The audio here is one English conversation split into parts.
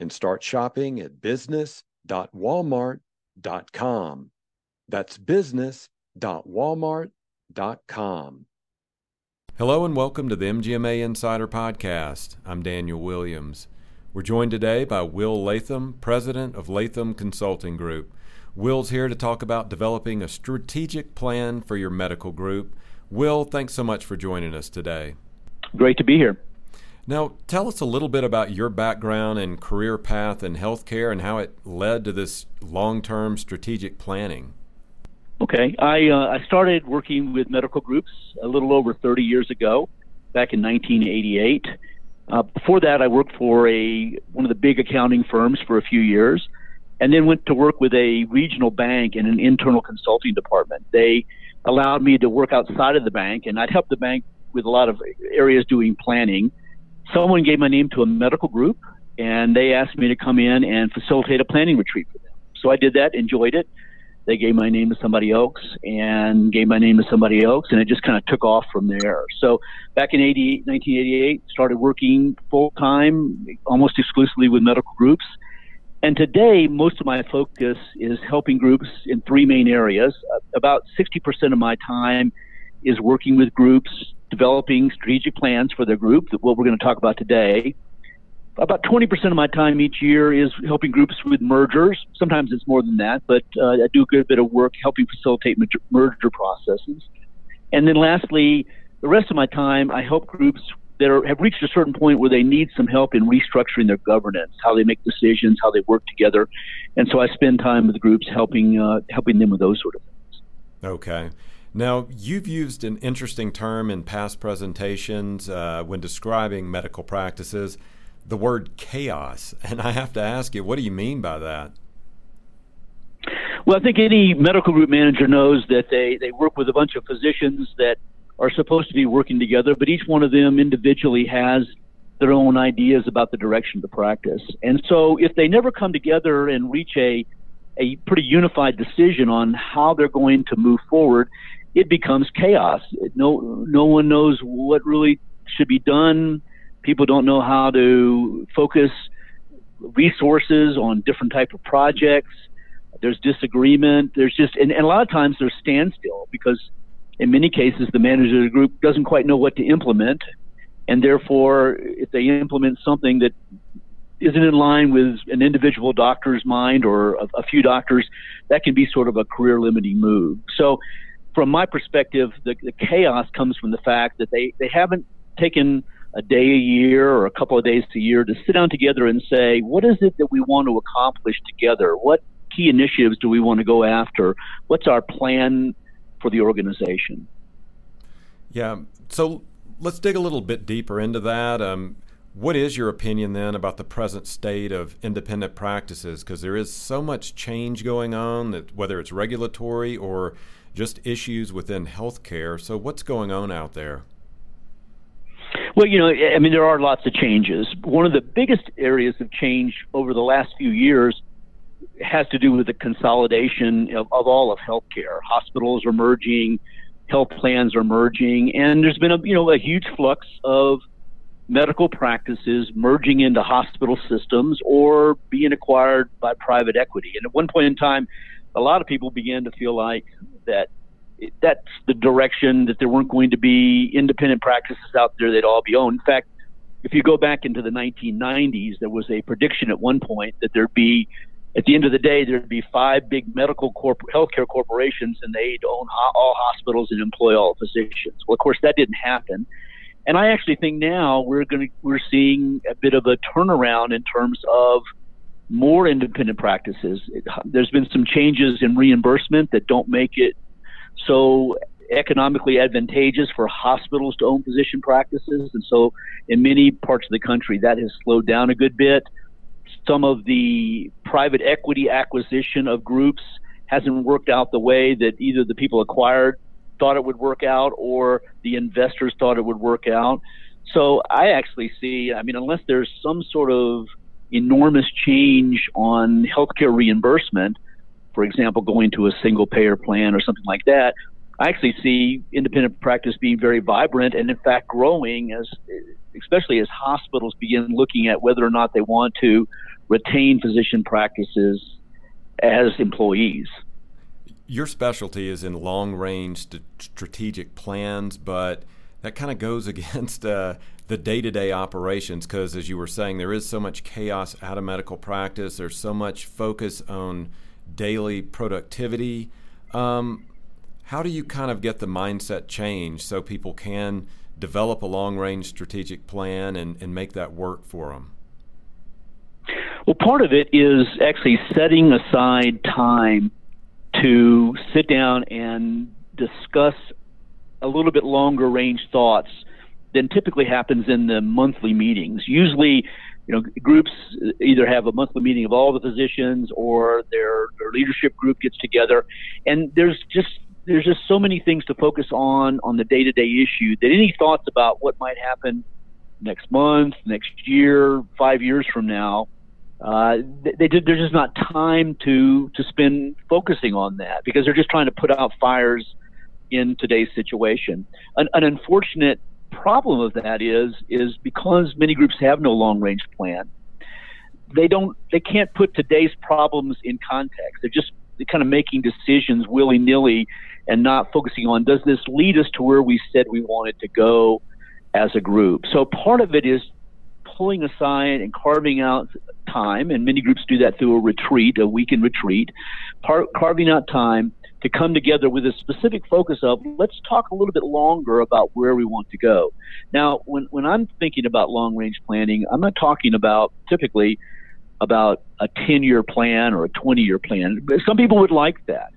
and start shopping at business.walmart.com. That's business.walmart.com. Hello and welcome to the MGMA Insider Podcast. I'm Daniel Williams. We're joined today by Will Latham, president of Latham Consulting Group. Will's here to talk about developing a strategic plan for your medical group. Will, thanks so much for joining us today. Great to be here. Now, tell us a little bit about your background and career path in healthcare and how it led to this long term strategic planning. Okay. I, uh, I started working with medical groups a little over 30 years ago, back in 1988. Uh, before that, I worked for a one of the big accounting firms for a few years, and then went to work with a regional bank in an internal consulting department. They allowed me to work outside of the bank, and I'd help the bank with a lot of areas doing planning someone gave my name to a medical group, and they asked me to come in and facilitate a planning retreat for them. So I did that, enjoyed it. They gave my name to somebody else and gave my name to somebody else, and it just kind of took off from there. So back in 88, 1988, started working full time, almost exclusively with medical groups. And today, most of my focus is helping groups in three main areas. About 60% of my time is working with groups developing strategic plans for their group, that what we're going to talk about today. About 20% of my time each year is helping groups with mergers. Sometimes it's more than that, but uh, I do a good bit of work helping facilitate merger processes. And then lastly, the rest of my time, I help groups that are, have reached a certain point where they need some help in restructuring their governance, how they make decisions, how they work together. And so I spend time with groups helping, uh, helping them with those sort of things. Okay. Now, you've used an interesting term in past presentations uh, when describing medical practices the word chaos. And I have to ask you, what do you mean by that? Well, I think any medical group manager knows that they, they work with a bunch of physicians that are supposed to be working together, but each one of them individually has their own ideas about the direction of the practice. And so if they never come together and reach a a pretty unified decision on how they're going to move forward, it becomes chaos. No, no one knows what really should be done. People don't know how to focus resources on different type of projects. There's disagreement. There's just, and, and a lot of times there's standstill because in many cases the manager of the group doesn't quite know what to implement. And therefore, if they implement something that isn't in line with an individual doctor's mind or a, a few doctors, that can be sort of a career limiting move. So from my perspective, the, the chaos comes from the fact that they, they haven't taken a day a year or a couple of days a year to sit down together and say, what is it that we want to accomplish together? What key initiatives do we want to go after? What's our plan for the organization? Yeah. So let's dig a little bit deeper into that. Um, what is your opinion then about the present state of independent practices? Because there is so much change going on that whether it's regulatory or just issues within healthcare. So, what's going on out there? Well, you know, I mean, there are lots of changes. One of the biggest areas of change over the last few years has to do with the consolidation of, of all of healthcare. Hospitals are merging, health plans are merging, and there's been a you know a huge flux of medical practices merging into hospital systems or being acquired by private equity. And at one point in time, a lot of people began to feel like that that's the direction that there weren't going to be independent practices out there they'd all be owned. In fact, if you go back into the 1990s, there was a prediction at one point that there'd be, at the end of the day, there'd be five big medical corp- healthcare corporations, and they'd own ho- all hospitals and employ all physicians. Well, of course, that didn't happen, and I actually think now we're going to we're seeing a bit of a turnaround in terms of more independent practices. It, there's been some changes in reimbursement that don't make it so economically advantageous for hospitals to own physician practices. And so in many parts of the country, that has slowed down a good bit. some of the private equity acquisition of groups hasn't worked out the way that either the people acquired thought it would work out or the investors thought it would work out. So I actually see, I mean, unless there's some sort of enormous change on healthcare reimbursement, for example, going to a single payer plan or something like that, I actually see independent practice being very vibrant and, in fact, growing as, especially as hospitals begin looking at whether or not they want to retain physician practices as employees. Your specialty is in long range strategic plans, but that kind of goes against uh, the day to day operations because, as you were saying, there is so much chaos out of medical practice. There's so much focus on daily productivity. Um, how do you kind of get the mindset change so people can develop a long range strategic plan and, and make that work for them? Well, part of it is actually setting aside time to sit down and discuss a little bit longer range thoughts than typically happens in the monthly meetings. Usually, you know, groups either have a monthly meeting of all the physicians or their, their leadership group gets together, and there's just there's just so many things to focus on on the day-to-day issue that any thoughts about what might happen next month, next year, five years from now, uh, they, there's just not time to to spend focusing on that because they're just trying to put out fires in today's situation. An, an unfortunate problem of that is is because many groups have no long range plan. They don't. They can't put today's problems in context. They're just they're kind of making decisions willy nilly and not focusing on does this lead us to where we said we wanted to go as a group. So part of it is pulling aside and carving out time, and many groups do that through a retreat, a weekend retreat, par- carving out time to come together with a specific focus of let's talk a little bit longer about where we want to go. Now, when, when I'm thinking about long range planning, I'm not talking about typically about a 10 year plan or a 20 year plan. Some people would like that.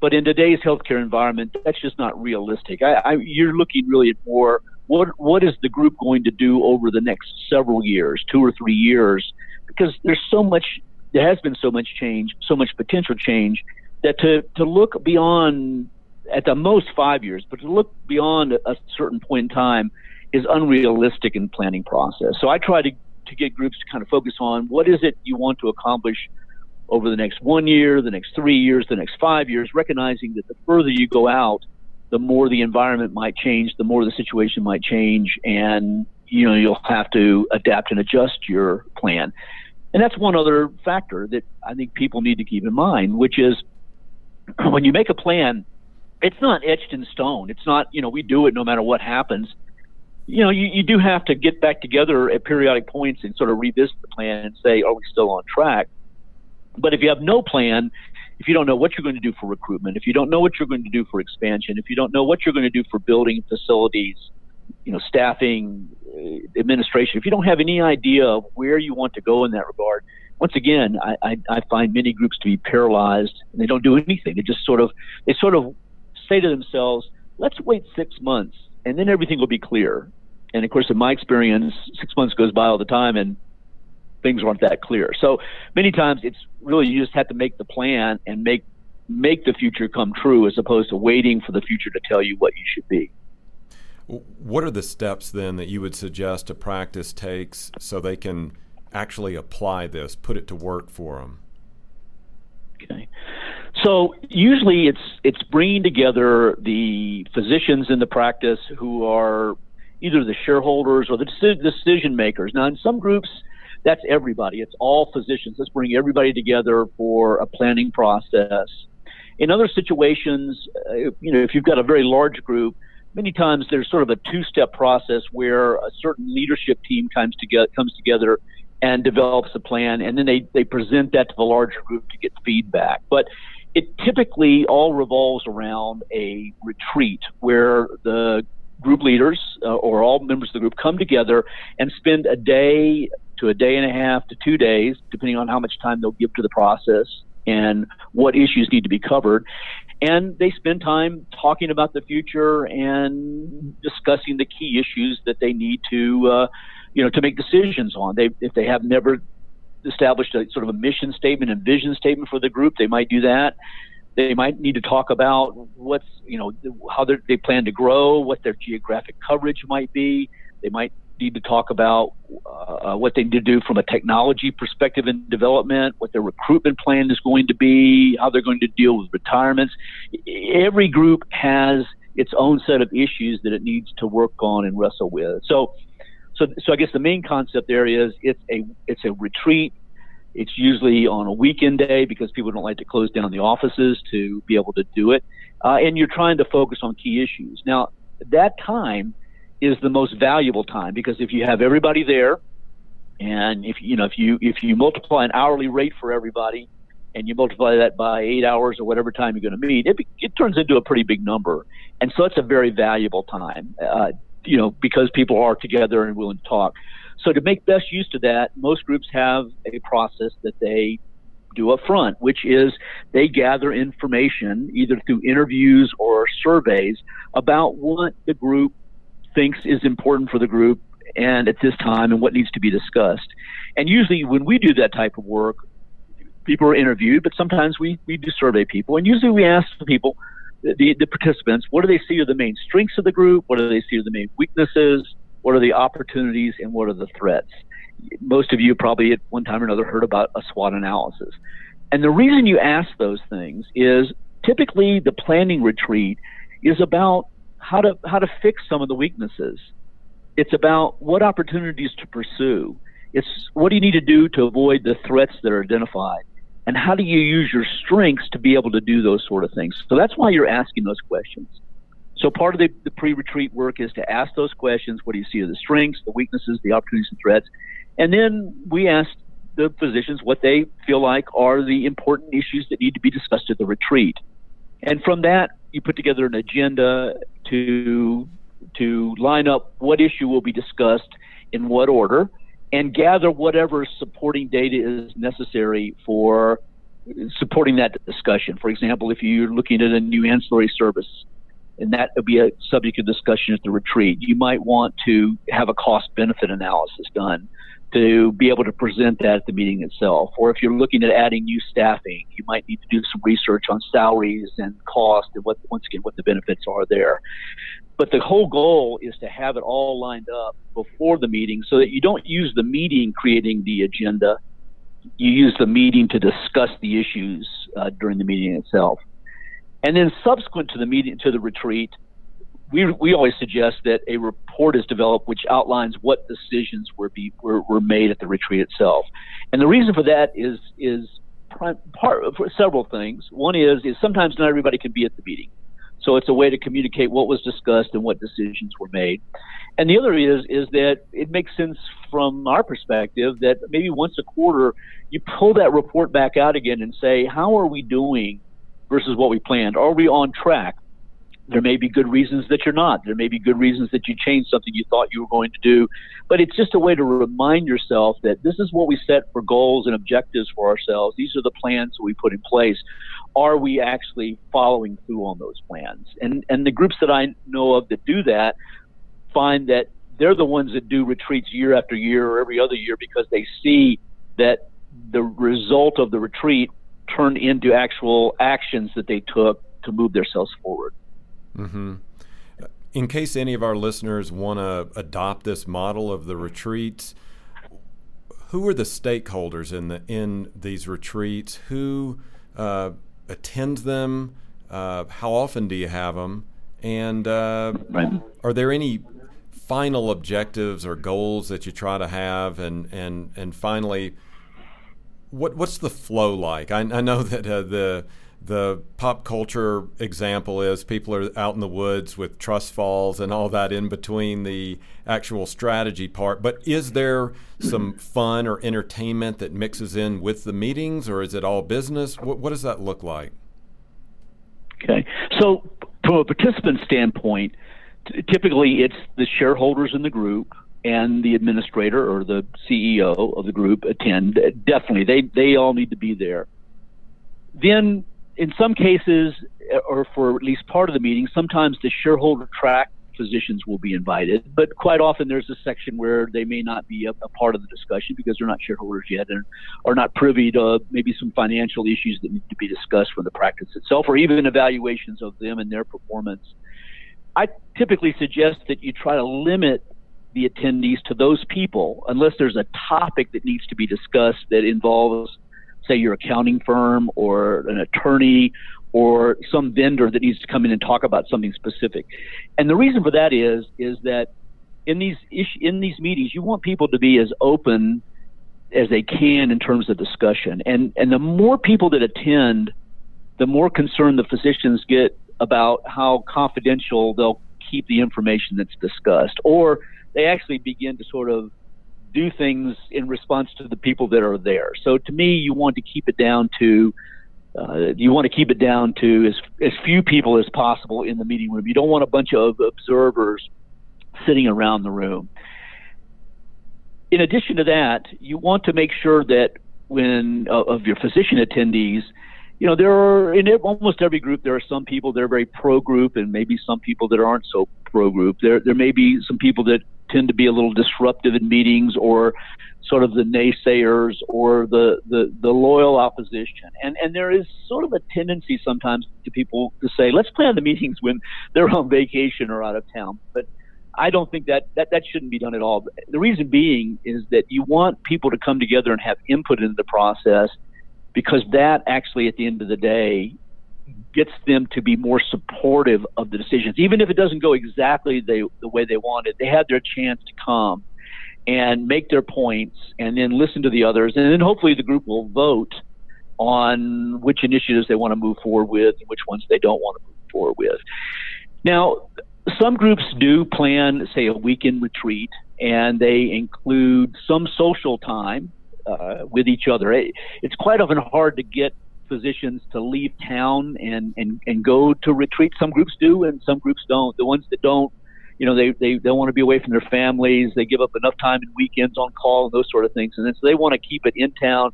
But in today's healthcare environment, that's just not realistic. I, I, you're looking really at more what what is the group going to do over the next several years, two or three years, because there's so much, there has been so much change, so much potential change that to, to look beyond at the most five years, but to look beyond a certain point in time is unrealistic in planning process. So I try to, to get groups to kind of focus on what is it you want to accomplish over the next one year, the next three years, the next five years, recognizing that the further you go out, the more the environment might change, the more the situation might change, and you know you'll have to adapt and adjust your plan. And that's one other factor that I think people need to keep in mind, which is when you make a plan, it's not etched in stone. It's not, you know, we do it no matter what happens. You know, you, you do have to get back together at periodic points and sort of revisit the plan and say, are we still on track? But if you have no plan, if you don't know what you're going to do for recruitment, if you don't know what you're going to do for expansion, if you don't know what you're going to do for building facilities, you know, staffing, uh, administration, if you don't have any idea of where you want to go in that regard, once again, I, I, I find many groups to be paralyzed and they don't do anything. They just sort of they sort of say to themselves, "Let's wait six months and then everything will be clear." And of course, in my experience, six months goes by all the time and things weren't that clear. So many times, it's really you just have to make the plan and make make the future come true as opposed to waiting for the future to tell you what you should be. What are the steps then that you would suggest a practice takes so they can actually apply this, put it to work for them? Okay. So usually it's it's bringing together the physicians in the practice who are either the shareholders or the decision makers. Now, in some groups, that's everybody. It's all physicians. Let's bring everybody together for a planning process. In other situations, uh, you know, if you've got a very large group, many times there's sort of a two-step process where a certain leadership team comes together comes together and develops a plan, and then they, they present that to the larger group to get feedback. But it typically all revolves around a retreat where the group leaders uh, or all members of the group come together and spend a day to a day and a half to two days, depending on how much time they'll give to the process and what issues need to be covered. And they spend time talking about the future and discussing the key issues that they need to uh, you know, to make decisions on. They if they have never established a sort of a mission statement and vision statement for the group. They might do that. They might need to talk about what's you know how they plan to grow, what their geographic coverage might be. They might need to talk about uh, what they need to do from a technology perspective in development, what their recruitment plan is going to be, how they're going to deal with retirements. Every group has its own set of issues that it needs to work on and wrestle with. So, so, so I guess the main concept there is it's a it's a retreat. It's usually on a weekend day because people don't like to close down the offices to be able to do it, uh, and you're trying to focus on key issues. Now, that time is the most valuable time because if you have everybody there, and if you know if you if you multiply an hourly rate for everybody, and you multiply that by eight hours or whatever time you're going to meet, it, it turns into a pretty big number. And so it's a very valuable time, uh, you know, because people are together and willing to talk. So to make best use of that, most groups have a process that they do up front, which is they gather information either through interviews or surveys about what the group thinks is important for the group and at this time and what needs to be discussed. And usually when we do that type of work, people are interviewed, but sometimes we, we do survey people. And usually we ask the people, the, the participants, what do they see are the main strengths of the group? What do they see are the main weaknesses? What are the opportunities and what are the threats? Most of you probably at one time or another heard about a SWOT analysis. And the reason you ask those things is typically the planning retreat is about how to how to fix some of the weaknesses. It's about what opportunities to pursue. It's what do you need to do to avoid the threats that are identified and how do you use your strengths to be able to do those sort of things? So that's why you're asking those questions. So part of the, the pre-retreat work is to ask those questions. What do you see are the strengths, the weaknesses, the opportunities and threats? And then we ask the physicians what they feel like are the important issues that need to be discussed at the retreat. And from that, you put together an agenda to to line up what issue will be discussed in what order and gather whatever supporting data is necessary for supporting that discussion. For example, if you're looking at a new ancillary service, and that would be a subject of discussion at the retreat, you might want to have a cost benefit analysis done to be able to present that at the meeting itself. Or if you're looking at adding new staffing, you might need to do some research on salaries and cost and what, once again, what the benefits are there. But the whole goal is to have it all lined up before the meeting so that you don't use the meeting creating the agenda. You use the meeting to discuss the issues uh, during the meeting itself. And then subsequent to the meeting, to the retreat, we, we always suggest that a report is developed which outlines what decisions were, be, were, were made at the retreat itself. And the reason for that is, is part for several things. One is, is sometimes not everybody can be at the meeting. So it's a way to communicate what was discussed and what decisions were made. And the other is is that it makes sense from our perspective that maybe once a quarter you pull that report back out again and say, how are we doing versus what we planned? Are we on track? There may be good reasons that you're not. There may be good reasons that you changed something you thought you were going to do. But it's just a way to remind yourself that this is what we set for goals and objectives for ourselves. These are the plans that we put in place. Are we actually following through on those plans? And and the groups that I know of that do that find that they're the ones that do retreats year after year or every other year because they see that the result of the retreat turned into actual actions that they took to move themselves forward. Mm-hmm. In case any of our listeners want to adopt this model of the retreats, who are the stakeholders in the in these retreats? Who uh, attends them? Uh, how often do you have them? And uh, right. are there any final objectives or goals that you try to have? And and and finally, what what's the flow like? I, I know that uh, the the pop culture example is people are out in the woods with trust falls and all that in between the actual strategy part. But is there some fun or entertainment that mixes in with the meetings, or is it all business? What, what does that look like? Okay. So, from a participant standpoint, t- typically it's the shareholders in the group and the administrator or the CEO of the group attend. Definitely, they they all need to be there. Then in some cases, or for at least part of the meeting, sometimes the shareholder track physicians will be invited. But quite often there's a section where they may not be a, a, part of the discussion because they're not shareholders yet and are not privy to maybe some financial issues that need to be discussed for the practice itself or even evaluations of them and their performance. I typically suggest that you try to limit the attendees to those people unless there's a topic that needs to be discussed that involves say your accounting firm or an attorney or some vendor that needs to come in and talk about something specific. And the reason for that is is that in these ish, in these meetings, you want people to be as open as they can in terms of discussion. And and the more people that attend, the more concerned the physicians get about how confidential they'll keep the information that's discussed, or they actually begin to sort of do things in response to the people that are there. So to me, you want to keep it down to uh, you want to keep it down to as, as few people as possible in the meeting room. You don't want a bunch of observers sitting around the room. In addition to that, you want to make sure that when uh, of your physician attendees, you know there are in almost every group there are some people that are very pro group and maybe some people that aren't so pro group. There there may be some people that tend to be a little disruptive in meetings or sort of the naysayers or the, the, the loyal opposition. And, and there is sort of a tendency sometimes to people to say, let's plan the meetings when they're on vacation or out of town. But I don't think that, that that shouldn't be done at all. The reason being is that you want people to come together and have input into the process because that actually, at the end of the day, gets them to be more supportive of the decisions. Even if it doesn't go exactly the, the way they wanted, they had their chance to come and make their points and then listen to the others. And then hopefully the group will vote on which initiatives they want to move forward with and which ones they don't want to move forward with. Now, some groups do plan, say, a weekend retreat, and they include some social time uh, with each other. It, it's quite often hard to get physicians to leave town and, and, and go to retreat. Some groups do, and some groups don't. The ones that don't you know, they, they, they want to be away from their families. They give up enough time and weekends on call and those sort of things. And then so they want to keep it in town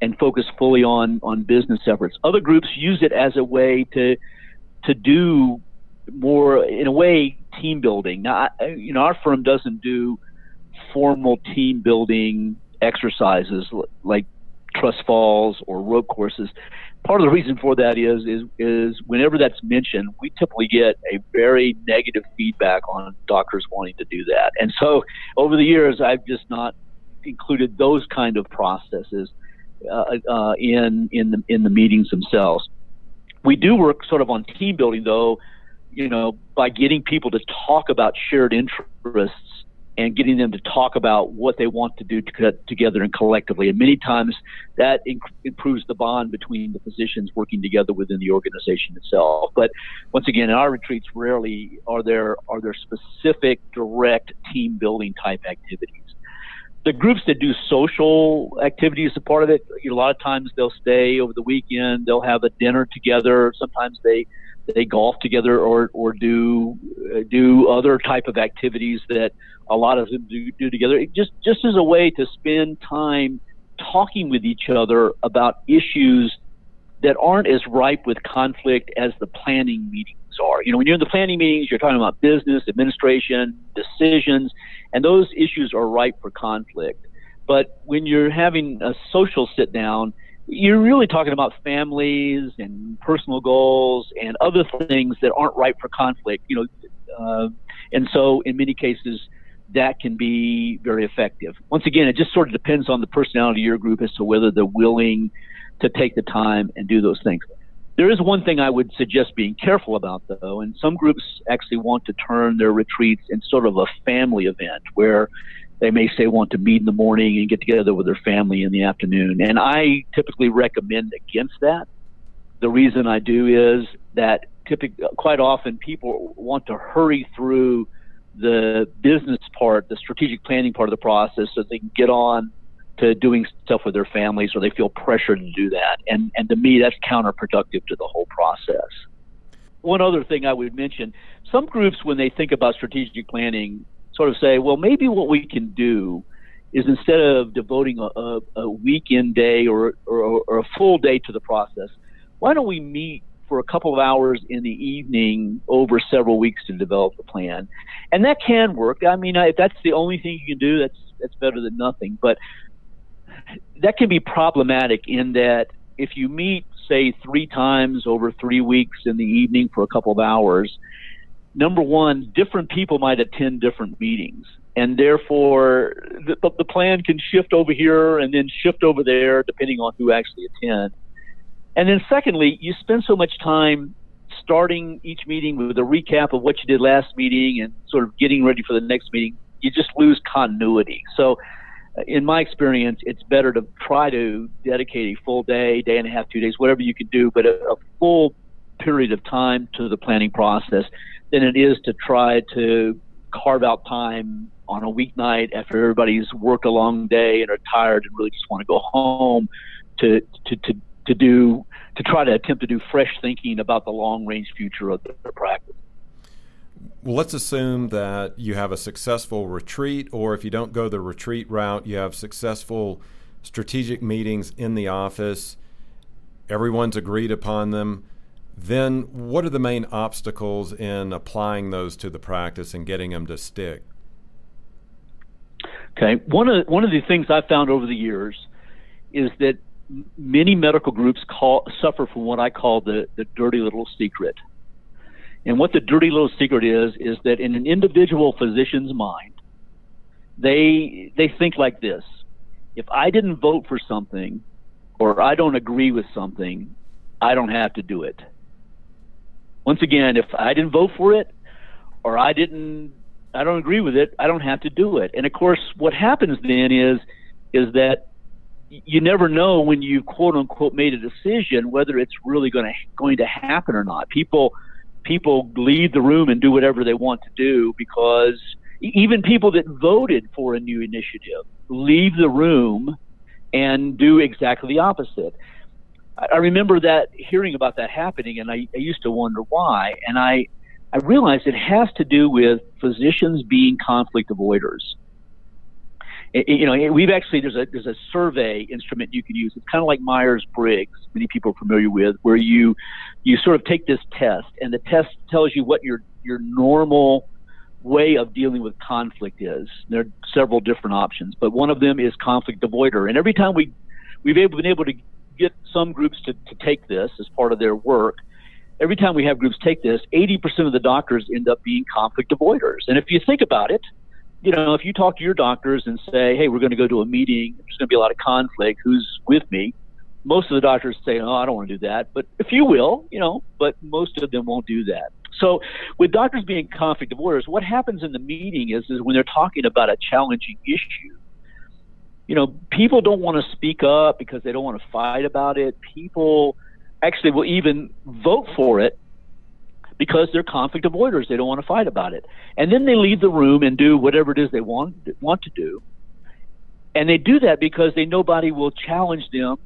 and focus fully on, on business efforts. Other groups use it as a way to, to do more, in a way, team building. Now, I, you know, our firm doesn't do formal team building exercises like trust falls or rope courses part of the reason for that is is is whenever that's mentioned, we typically get a very negative feedback on doctors wanting to do that. And so over the years, I've just not included those kind of processes uh, uh, in in the in the meetings themselves. We do work sort of on team building, though, you know, by getting people to talk about shared interests and getting them to talk about what they want to do to together and collectively. And many times that inc- improves the bond between the physicians working together within the organization itself. But once again, in our retreats, rarely are there are there specific direct team building type activities. The groups that do social activities a part of it, a lot of times they'll stay over the weekend. They'll have a dinner together. Sometimes they they golf together or or do uh, do other type of activities that a lot of them do, do together. It just just as a way to spend time talking with each other about issues that aren't as ripe with conflict as the planning meetings are. You know, when you're in the planning meetings, you're talking about business, administration, decisions, and those issues are ripe for conflict. But when you're having a social sit down, you're really talking about families and personal goals and other things that aren't ripe for conflict. You know, uh, and so in many cases, that can be very effective. Once again, it just sort of depends on the personality of your group as to whether they're willing to take the time and do those things. There is one thing I would suggest being careful about, though, and some groups actually want to turn their retreats into sort of a family event where they may say want to meet in the morning and get together with their family in the afternoon. And I typically recommend against that. The reason I do is that typically, quite often people want to hurry through the business part, the strategic planning part of the process, so they can get on to doing stuff with their families, or they feel pressured to do that. And and to me, that's counterproductive to the whole process. One other thing I would mention: some groups, when they think about strategic planning, sort of say, well, maybe what we can do is instead of devoting a, a, a weekend day or, or, or a full day to the process, why don't we meet for a couple of hours in the evening over several weeks to develop the plan, and that can work. I mean, if that's the only thing you can do, that's that's better than nothing. But that can be problematic in that if you meet, say, three times over three weeks in the evening for a couple of hours, number one, different people might attend different meetings. And therefore, the, the plan can shift over here and then shift over there depending on who actually attends. And then, secondly, you spend so much time starting each meeting with a recap of what you did last meeting and sort of getting ready for the next meeting. You just lose continuity. So, uh, in my experience, it's better to try to dedicate a full day, day and a half, two days, whatever you can do, but a, a full period of time to the planning process than it is to try to carve out time on a weeknight after everybody's worked a long day and are tired and really just want to go home to to to to do to try to attempt to do fresh thinking about the long range future of their practice. Well, let's assume that you have a successful retreat, or if you don't go the retreat route, you have successful strategic meetings in the office. Everyone's agreed upon them. Then, what are the main obstacles in applying those to the practice and getting them to stick? Okay, one of one of the things I've found over the years is that many medical groups call, suffer from what I call the, the dirty little secret. And what the dirty little secret is, is that in an individual physician's mind, they, they think like this. If I didn't vote for something or I don't agree with something, I don't have to do it. Once again, if I didn't vote for it or I didn't I don't agree with it, I don't have to do it. And of course what happens then is is that you never know when you quote unquote made a decision whether it's really going to going to happen or not. People people leave the room and do whatever they want to do because even people that voted for a new initiative leave the room and do exactly the opposite. I remember that hearing about that happening, and I, I used to wonder why. And I I realized it has to do with physicians being conflict avoiders you know, we've actually there's a there's a survey instrument you can use. It's kind of like Myers Briggs, many people are familiar with, where you you sort of take this test, and the test tells you what your your normal way of dealing with conflict is. There are several different options, but one of them is conflict avoider. And every time we we've able, been able to get some groups to, to take this as part of their work, every time we have groups take this, 80% of the doctors end up being conflict avoiders. And if you think about it, you know, if you talk to your doctors and say, hey, we're going to go to a meeting, there's going to be a lot of conflict, who's with me? Most of the doctors say, oh, I don't want to do that. But if you will, you know, but most of them won't do that. So with doctors being conflict avoiders, what happens in the meeting is, is when they're talking about a challenging issue, you know, people don't want to speak up because they don't want to fight about it. People actually will even vote for it because they're conflict avoiders. They don't want to fight about it. And then they leave the room and do whatever it is they want want to do. And they do that because they nobody will challenge them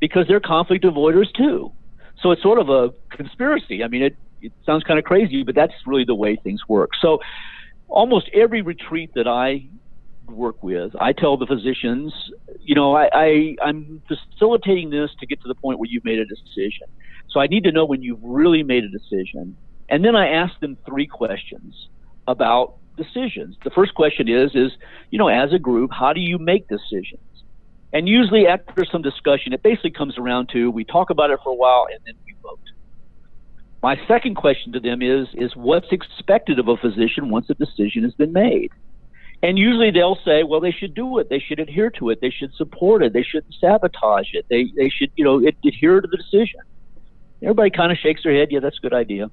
because they're conflict avoiders too. So it's sort of a conspiracy. I mean, it, it sounds kind of crazy, but that's really the way things work. So almost every retreat that I work with, I tell the physicians, you know, I, I I'm facilitating this to get to the point where you've made a decision. So I need to know when you've really made a decision and then I ask them three questions about decisions. The first question is, is, you know, as a group, how do you make decisions? And usually after some discussion, it basically comes around to we talk about it for a while and then we vote. My second question to them is, is what's expected of a physician once a decision has been made? And usually they'll say, well, they should do it. They should adhere to it. They should support it. They shouldn't sabotage it. They, they should, you know, adhere to the decision. Everybody kind of shakes their head. Yeah, that's a good idea.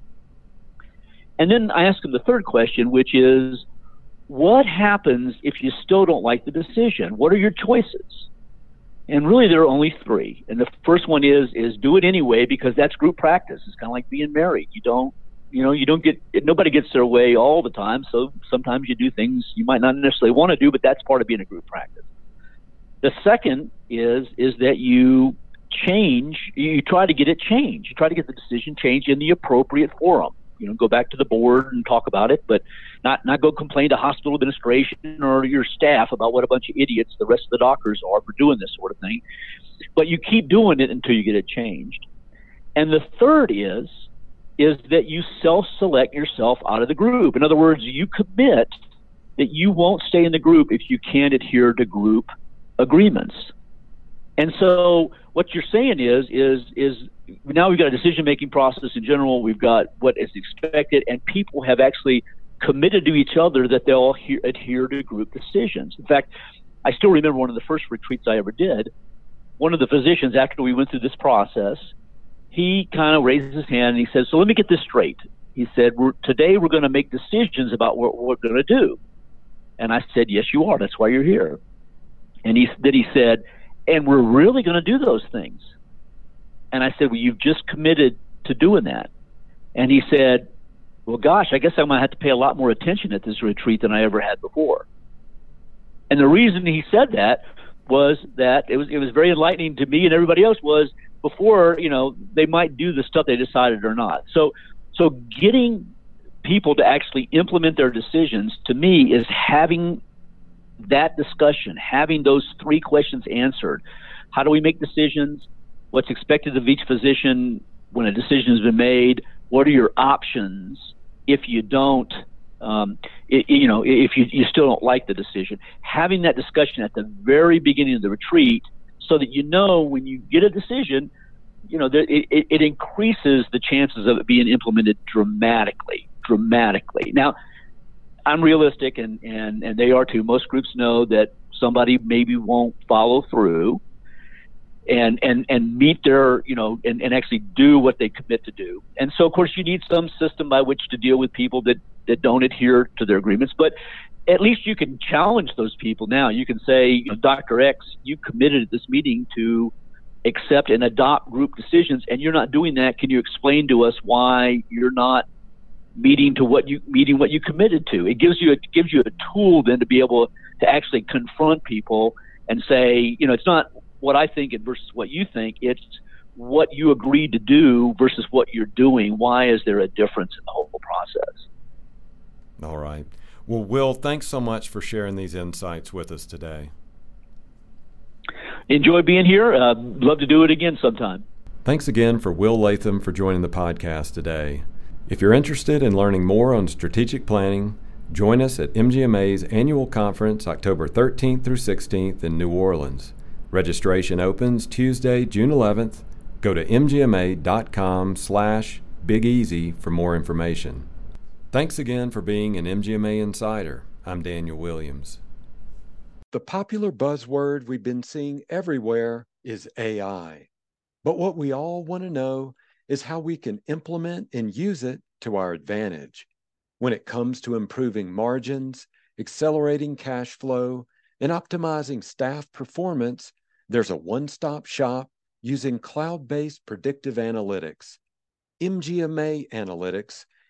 And then I ask them the third question, which is, what happens if you still don't like the decision? What are your choices? And really, there are only three. And the first one is is do it anyway because that's group practice. It's kind of like being married. You don't, you know, you don't get nobody gets their way all the time. So sometimes you do things you might not necessarily want to do, but that's part of being a group practice. The second is is that you change. You try to get it changed. You try to get the decision changed in the appropriate forum you know go back to the board and talk about it, but not not go complain to hospital administration or your staff about what a bunch of idiots the rest of the doctors are for doing this sort of thing. But you keep doing it until you get it changed. And the third is is that you self-select yourself out of the group. In other words, you commit that you won't stay in the group if you can't adhere to group agreements. And so what you're saying is is is now we've got a decision making process in general. We've got what is expected, and people have actually committed to each other that they'll he- adhere to group decisions. In fact, I still remember one of the first retreats I ever did. One of the physicians, after we went through this process, he kind of raises his hand and he says, "So let me get this straight." He said, we're, "Today we're going to make decisions about what we're going to do." And I said, "Yes, you are. That's why you're here." And he then he said, "And we're really going to do those things." And I said, "Well, you've just committed to doing that." And he said, "Well, gosh, I guess I'm going to have to pay a lot more attention at this retreat than I ever had before." And the reason he said that was that it was it was very enlightening to me and everybody else was before you know they might do the stuff they decided or not. So so getting people to actually implement their decisions to me is having that discussion, having those three questions answered. How do we make decisions? What's expected of each physician when a decision has been made? What are your options if you don't? Um, it, you know, if you, you still don't like the decision, having that discussion at the very beginning of the retreat so that you know when you get a decision, you know, it, it, it increases the chances of it being implemented dramatically, dramatically. Now, I'm realistic, and, and, and they are too. Most groups know that somebody maybe won't follow through and and and meet their you know and, and actually do what they commit to do and so of course you need some system by which to deal with people that that don't adhere to their agreements but at least you can challenge those people now. You can say, Dr. X, you committed at this meeting to accept and adopt group decisions, and you're not doing that. Can you explain to us why you're not meeting to what you meeting what you committed to? It gives you a, gives you a tool then to be able to actually confront people and say, you know, it's not what I think versus what you think. It's what you agreed to do versus what you're doing. Why is there a difference in the whole process? All right. Well, Will, thanks so much for sharing these insights with us today. Enjoy being here. Uh, love to do it again sometime. Thanks again for Will Latham for joining the podcast today. If you're interested in learning more on strategic planning, join us at MGMA's annual conference October 13th through 16th in New Orleans. Registration opens Tuesday, June 11th. Go to mgma.com slash Big Easy for more information. Thanks again for being an MGMA Insider. I'm Daniel Williams. The popular buzzword we've been seeing everywhere is AI. But what we all want to know is how we can implement and use it to our advantage. When it comes to improving margins, accelerating cash flow, and optimizing staff performance, there's a one stop shop using cloud based predictive analytics. MGMA Analytics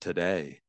today.